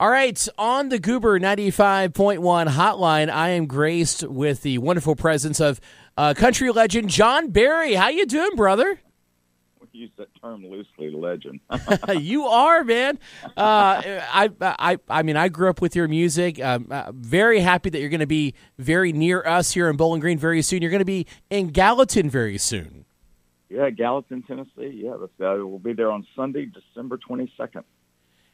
All right, on the Goober 95.1 hotline, I am graced with the wonderful presence of uh, country legend John Berry. How you doing, brother? We use that term loosely, legend. you are, man. Uh, I, I, I mean, I grew up with your music. Um, uh, very happy that you're going to be very near us here in Bowling Green very soon. You're going to be in Gallatin very soon. yeah, Gallatin, Tennessee. Yeah, that's, uh, we'll be there on Sunday, December 22nd.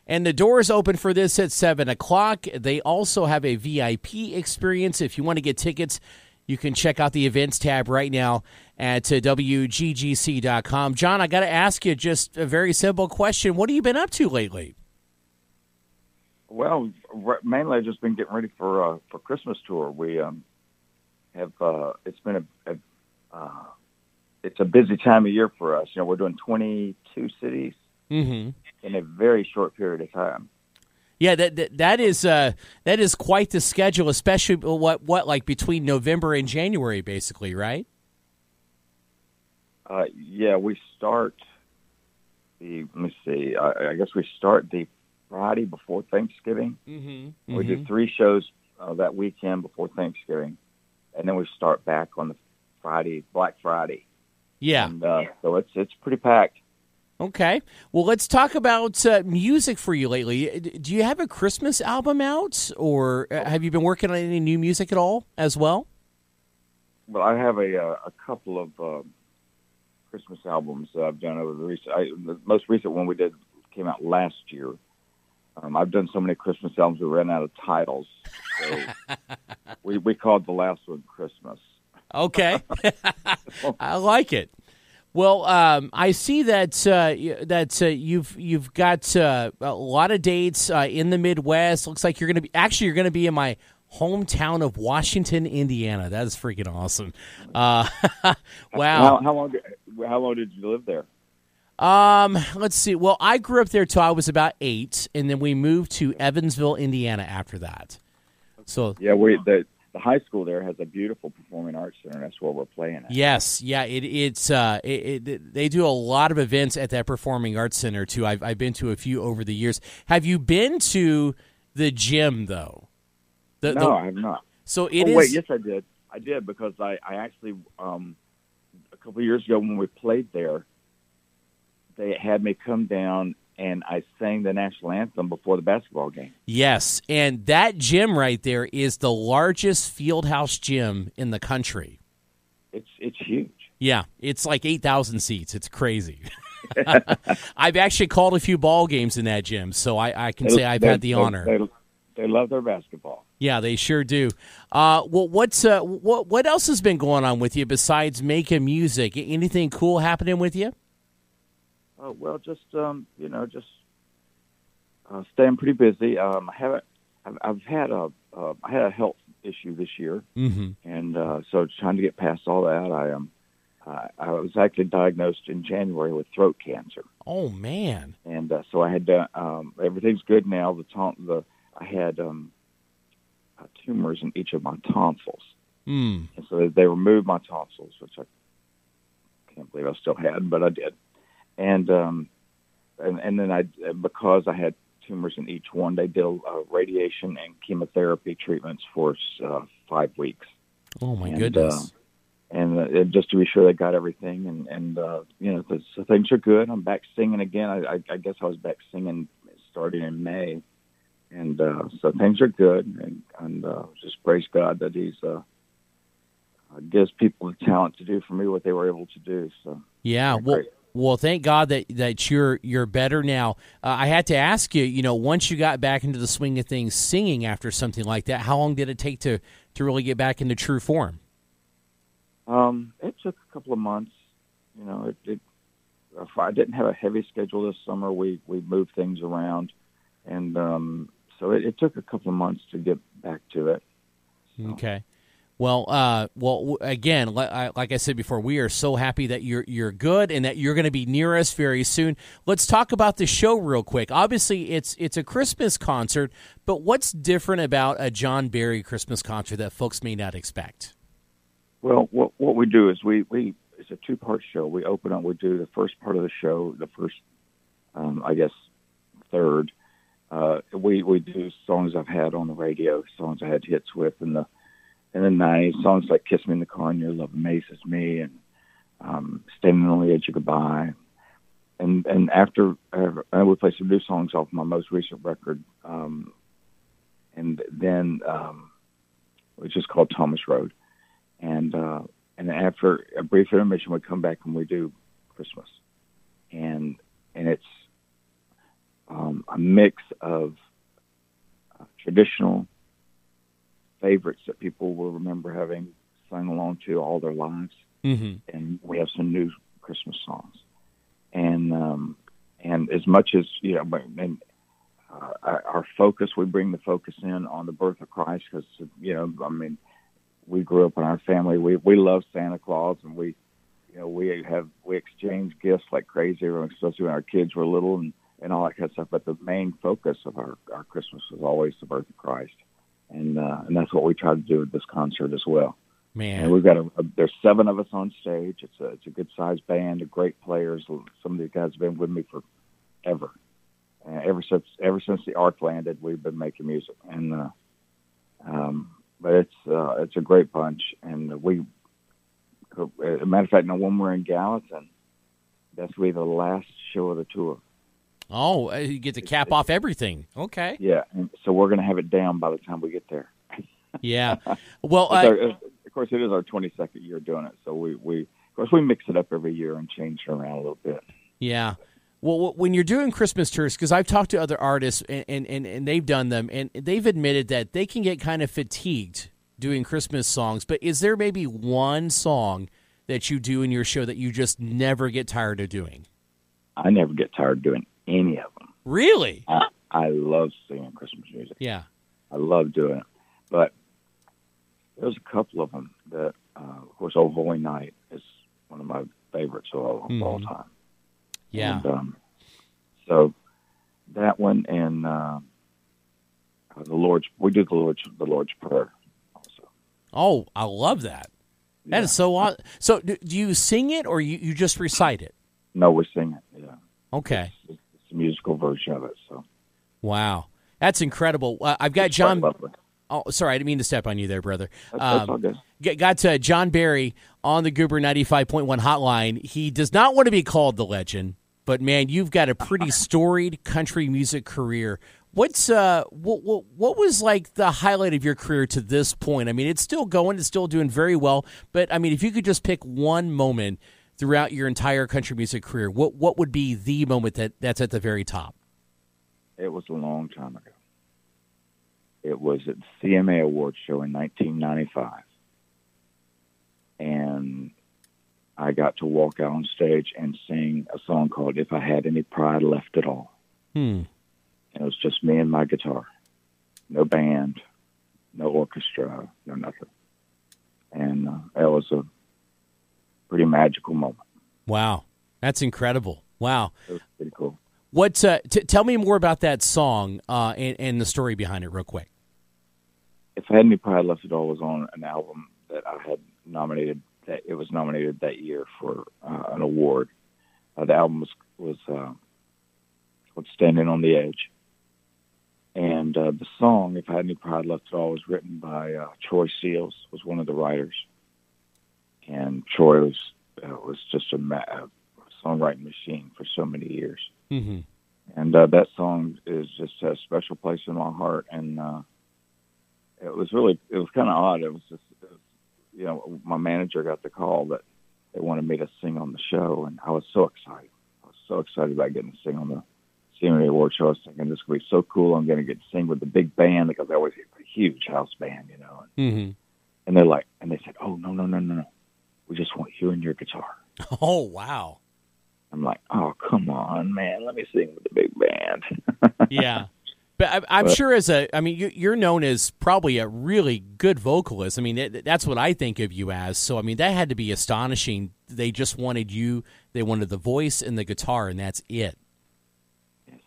And the doors open for this at 7 o'clock. They also have a VIP experience. If you want to get tickets, you can check out the events tab right now at uh, WGGC.com. John, I got to ask you just a very simple question. What have you been up to lately? Well, mainly I've just been getting ready for uh, for Christmas tour. We um, have uh, it's been a, a uh, it's a busy time of year for us. You know, we're doing 22 cities Mm-hmm. in a very short period of time. Yeah, that, that that is uh, that is quite the schedule, especially what what like between November and January, basically, right? Uh, yeah, we start the let me see. I, I guess we start the Friday before Thanksgiving. Mm-hmm. We do three shows uh, that weekend before Thanksgiving, and then we start back on the Friday, Black Friday. Yeah. And, uh, so it's it's pretty packed. Okay. Well, let's talk about uh, music for you lately. Do you have a Christmas album out, or uh, have you been working on any new music at all as well? Well, I have a uh, a couple of uh, Christmas albums that I've done over the recent. I, the most recent one we did came out last year. Um, I've done so many Christmas albums we ran out of titles. So we we called the last one Christmas. Okay. I like it. Well, um, I see that uh, that uh, you've you've got uh, a lot of dates uh, in the Midwest. Looks like you're going to be actually you're going to be in my hometown of Washington, Indiana. That is freaking awesome. Uh, wow. How, how long? Did, how long did you live there? Um, let's see. Well, I grew up there till I was about eight, and then we moved to Evansville, Indiana. After that, so Yeah, we the the high school there has a beautiful performing arts center. That's where we're playing at. yes, yeah, it, it's uh, it, it, they do a lot of events at that performing arts center too. I've I've been to a few over the years. Have you been to the gym though? The, no, the- I have not. so it oh is. wait, yes, I did. I did because I I actually um a couple of years ago when we played there, they had me come down and I sang the national anthem before the basketball game. Yes, and that gym right there is the largest field house gym in the country. It's it's huge. Yeah, it's like 8,000 seats. It's crazy. I've actually called a few ball games in that gym, so I, I can say I've They- had the they- honor. They, they love their basketball. Yeah, they sure do. Uh, well, what's uh, what what else has been going on with you besides making music? Anything cool happening with you? Uh, well, just um, you know, just uh, staying pretty busy. Um, I haven't. I've, I've had a uh, I had a health issue this year, Mm-hmm. and uh, so trying to get past all that. I am. Uh, I was actually diagnosed in January with throat cancer, Oh man. and uh, so I had done. Um, everything's good now. The ton- the I had um, uh, tumors in each of my tonsils, Mm. and so they removed my tonsils, which I can't believe I still had, but I did. And um, and and then I because I had tumors in each one, they did uh, radiation and chemotherapy treatments for uh, five weeks. Oh my And, goodness. uh, and uh, just to be sure they got everything, and and uh, you know, the, so things are good. I'm back singing again. I, I, I guess I was back singing starting in May, and uh, so things are good. And, and uh, just praise God that He's uh, uh, gives people the talent to do for me what they were able to do. So yeah. Well. Well, thank God that, that you're you're better now. Uh, I had to ask you, you know, once you got back into the swing of things, singing after something like that, how long did it take to to really get back into true form? um, it took a couple of months. You know, it, it I didn't have a heavy schedule this summer. We we moved things around, and um, so it, it took a couple of months to get back to it. So- Okay. Well, uh, well, again, like I said before, we are so happy that you're you're good and that you're going to be near us very soon. Let's talk about the show real quick. Obviously, it's it's a Christmas concert, but what's different about a John Berry Christmas concert that folks may not expect? Well, what what we do is we we it's a two part show. We open up. We do the first part of the show, the first, um, I guess, third, uh, we we do songs I've had on the radio, songs I had hits with and the in the nineties, songs like "Kiss Me in the Car" and "Your Love Amazes Me" and um, "Standing on the Edge of Goodbye." And and after uh, we play some new songs off my most recent record, um, and then um, which is called Thomas Road, and uh, and after a brief intermission, we come back and we do Christmas, and and it's um, a mix of uh, traditional favorites that people will remember having sung along to all their lives, mm-hmm. and we have some new Christmas songs, and um, and as much as you know, and uh, our focus, we bring the focus in on the birth of Christ because you know, I mean, we grew up in our family. We we love Santa Claus, and we, you know, we have we exchange gifts like crazy, especially when our kids were little and and all that kind of stuff. But the main focus of our our Christmas was always the birth of Christ, and uh, and that's what we try to do with this concert as well. Man, and we've got a, a there's seven of us on stage. It's a it's a good sized band, of great players. Some of these guys have been with me forever. Uh, ever since ever since the ark landed, we've been making music, and uh, um, but it's uh, it's a great bunch, and we. As a matter of fact, now when we're in Gallatin, that's be the last show of the tour. Oh, uh, you get to cap off everything. Okay. Yeah, and so we're going to have it down by the time we get there. yeah. Well, uh, our, of course, it is our 22nd year doing it, so we we of course we mix it up every year and change it around a little bit. Yeah. Well, when you're doing Christmas tours, because I've talked to other artists and, and, and they've done them, and they've admitted that they can get kind of fatigued doing Christmas songs. But is there maybe one song that you do in your show that you just never get tired of doing? I never get tired of doing any of them. Really? I, I love singing Christmas music. Yeah. I love doing it. But there's a couple of them that, uh, of course, "Oh Holy Night" is one of my favorites of all, mm-hmm. all time. Yeah. And, um, so that one and uh, the Lord's we do the Lord's the Lord's Prayer also. Oh, I love that. That yeah. is so awesome. So do, do, you sing it or you, you just recite it? No, we sing it. Yeah. Okay. It's, a musical version of it. So. Wow, that's incredible. Uh, I've got it's John. Oh, sorry, I didn't mean to step on you there, brother. Um, got uh, John Berry on the Goober ninety five point one hotline. He does not want to be called the legend but man, you've got a pretty storied country music career. What's uh what, what what was like the highlight of your career to this point? I mean, it's still going, it's still doing very well, but I mean, if you could just pick one moment throughout your entire country music career, what what would be the moment that that's at the very top? It was a long time ago. It was at the CMA Awards show in 1995. And I got to walk out on stage and sing a song called "If I Had Any Pride Left at All." Hmm. And it was just me and my guitar, no band, no orchestra, no nothing. And uh, that was a pretty magical moment. Wow, that's incredible! Wow, was pretty cool. What? Uh, t- tell me more about that song uh, and, and the story behind it, real quick. If I had any pride left at all was on an album that I had nominated that it was nominated that year for uh, an award. Uh, the album was was uh, called "Standing on the Edge," and uh, the song "If I Had Any Pride Left at All" was written by uh, Troy Seals, was one of the writers, and Troy was uh, was just a, ma- a songwriting machine for so many years. Mm-hmm. And uh, that song is just a special place in my heart, and uh, it was really it was kind of odd. It was just you know, my manager got the call that they wanted me to sing on the show, and I was so excited. I was so excited about getting to sing on the CMA Award show. I was thinking this could be so cool. I'm going to get to sing with the big band because I always a huge house band, you know. Mm-hmm. And they're like, and they said, "Oh no, no, no, no, no, we just want you and your guitar." Oh wow! I'm like, "Oh come on, man, let me sing with the big band." yeah. But I, am sure as a, I mean, you're known as probably a really good vocalist. I mean, that's what I think of you as. So, I mean, that had to be astonishing. They just wanted you, they wanted the voice and the guitar, and that's it.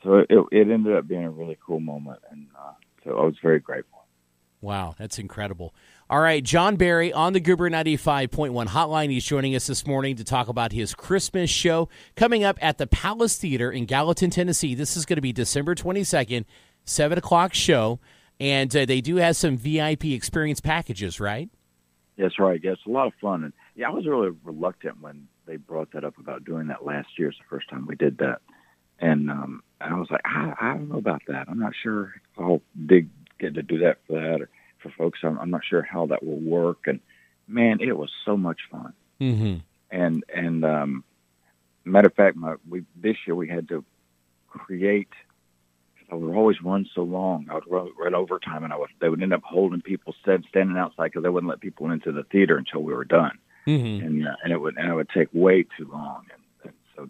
So it, it ended up being a really cool moment, and uh, so I was very grateful. Wow, that's incredible. All right, John Berry on the Goober 95.1 hotline. He's joining us this morning to talk about his Christmas show coming up at the Palace Theater in Gallatin, Tennessee. This is going to be December 22nd seven o'clock show, and uh, they do have some VIP experience packages, right? That's right. Yeah, it's a lot of fun, and yeah, I was really reluctant when they brought that up about doing that last year. It's the first time we did that, and um, I was like, I, I don't know about that. I'm not sure I'll dig get to do that for that or for folks. I'm, I'm not sure how that will work. And man, it was so much fun. Mm-hmm. And and um, matter of fact, my we this year we had to create. I would always run so long. I would run, run overtime, and I would they would end up holding people stand, standing outside because they wouldn't let people into the theater until we were done Mm-hmm. and uh, and it would and it would take way too long, and, and so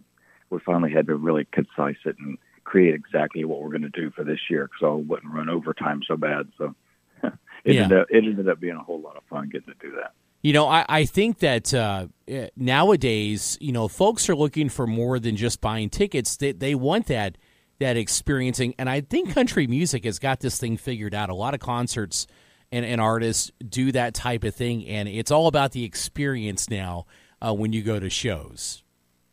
we finally had to really concise it and create exactly what we're going to do for this year, so it wouldn't run overtime so bad. So it Yeah. ended up, it ended up being a whole lot of fun getting to do that. You know, I, I think that uh, eh, nowadays, you know, folks are looking for more than just buying tickets. They, they want that that experiencing, and I think country music has got this thing figured out. A lot of concerts and, and artists do that type of thing, and it's all about the experience now uh, when you go to shows.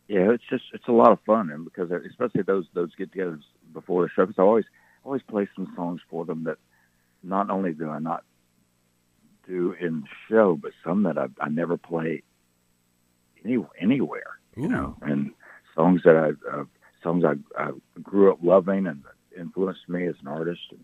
Yeah, it's just it's a lot of fun, and because especially those those get-togethers before the show, because I always always play some songs for them that not only do I not do in the show, but some that I, I never play any, anywhere. You know, and songs that I uh, songs I, I grew up loving and influenced me as an artist and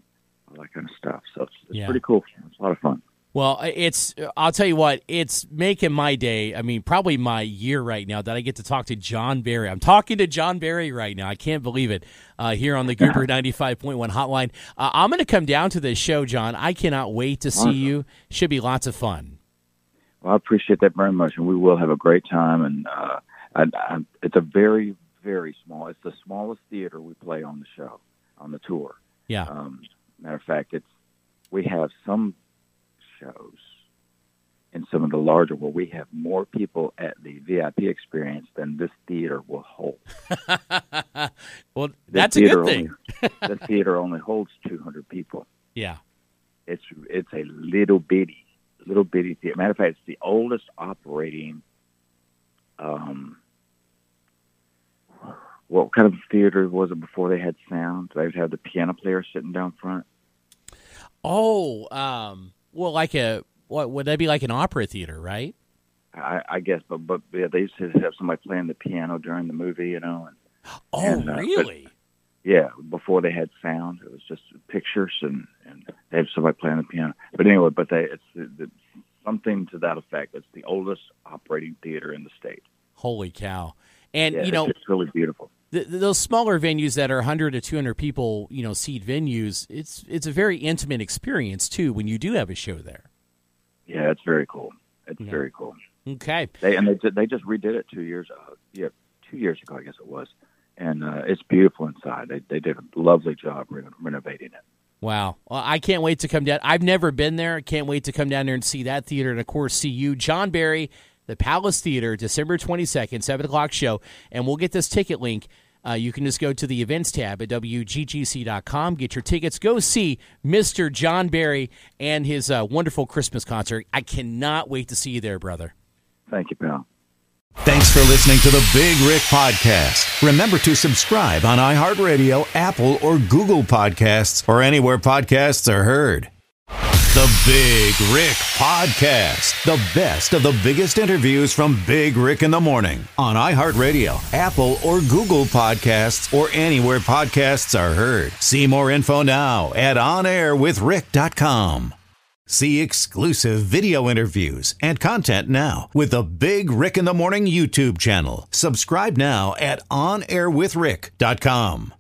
all that kind of stuff. So it's, it's Yeah. pretty cool. It's a lot of fun. Well, it's I'll tell you what, it's making my day. I mean, probably my year right now that I get to talk to John Berry. I'm talking to John Berry right now. I can't believe it. Uh, here on the Goober 95.1 hotline. Uh, I'm going to come down to this show, John. I cannot wait to see Awesome. you. Should be lots of fun. Well, I appreciate that very much, and we will have a great time. And uh, I, I, it's a very, very small. It's the smallest theater we play on the show, on the tour. Yeah. Um, matter of fact, it's we have some shows in some of the larger where we have more people at the VIP experience than this theater will hold. well, This that's a good thing. Only, the theater only holds 200 people. Yeah. It's it's a little bitty, little bitty theater. Matter of fact, it's the oldest operating. Um, what kind of theater was it before they had sound? They would have the piano player sitting down front. Oh, um, well, like a what would that be like an opera theater, right? I, I guess, but but yeah, they used to have somebody playing the piano during the movie, you know, and Oh, And, uh, but- really? yeah, before they had sound, it was just pictures and and they have somebody playing the piano. But anyway, but they it's, it's something to that effect. It's the oldest operating theater in the state. Holy cow! And Yeah, you know, it's really beautiful. Th- th- those smaller venues that are 100 to 200 people, you know, seat venues, it's it's a very intimate experience too when you do have a show there. Yeah, it's very cool. It's Yeah. very cool. Okay. They and they they just redid it two years uh, yeah two years ago I guess it was, and uh, it's beautiful inside. They they did a lovely job re- renovating it. Wow. Well, I can't wait to come down. I've never been there. I can't wait to come down there and see that theater and of course see you, John Berry, the Palace Theater, December 22nd, 7 o'clock show. And we'll get this ticket link. Uh, you can just go to the events tab at WGGC.com, get your tickets, go see Mr. John Berry and his uh, wonderful Christmas concert. I cannot wait to see you there, brother. Thank you, pal. Thanks for listening to the Big Rick Podcast. Remember to subscribe on iHeartRadio, Apple, or Google Podcasts, or anywhere podcasts are heard. The Big Rick Podcast. The best of the biggest interviews from Big Rick in the Morning on iHeartRadio, Apple, or Google Podcasts, or anywhere podcasts are heard. See more info now at onairwithrick.com. See exclusive video interviews and content now with the Big Rick in the Morning YouTube channel. Subscribe now at onairwithrick.com.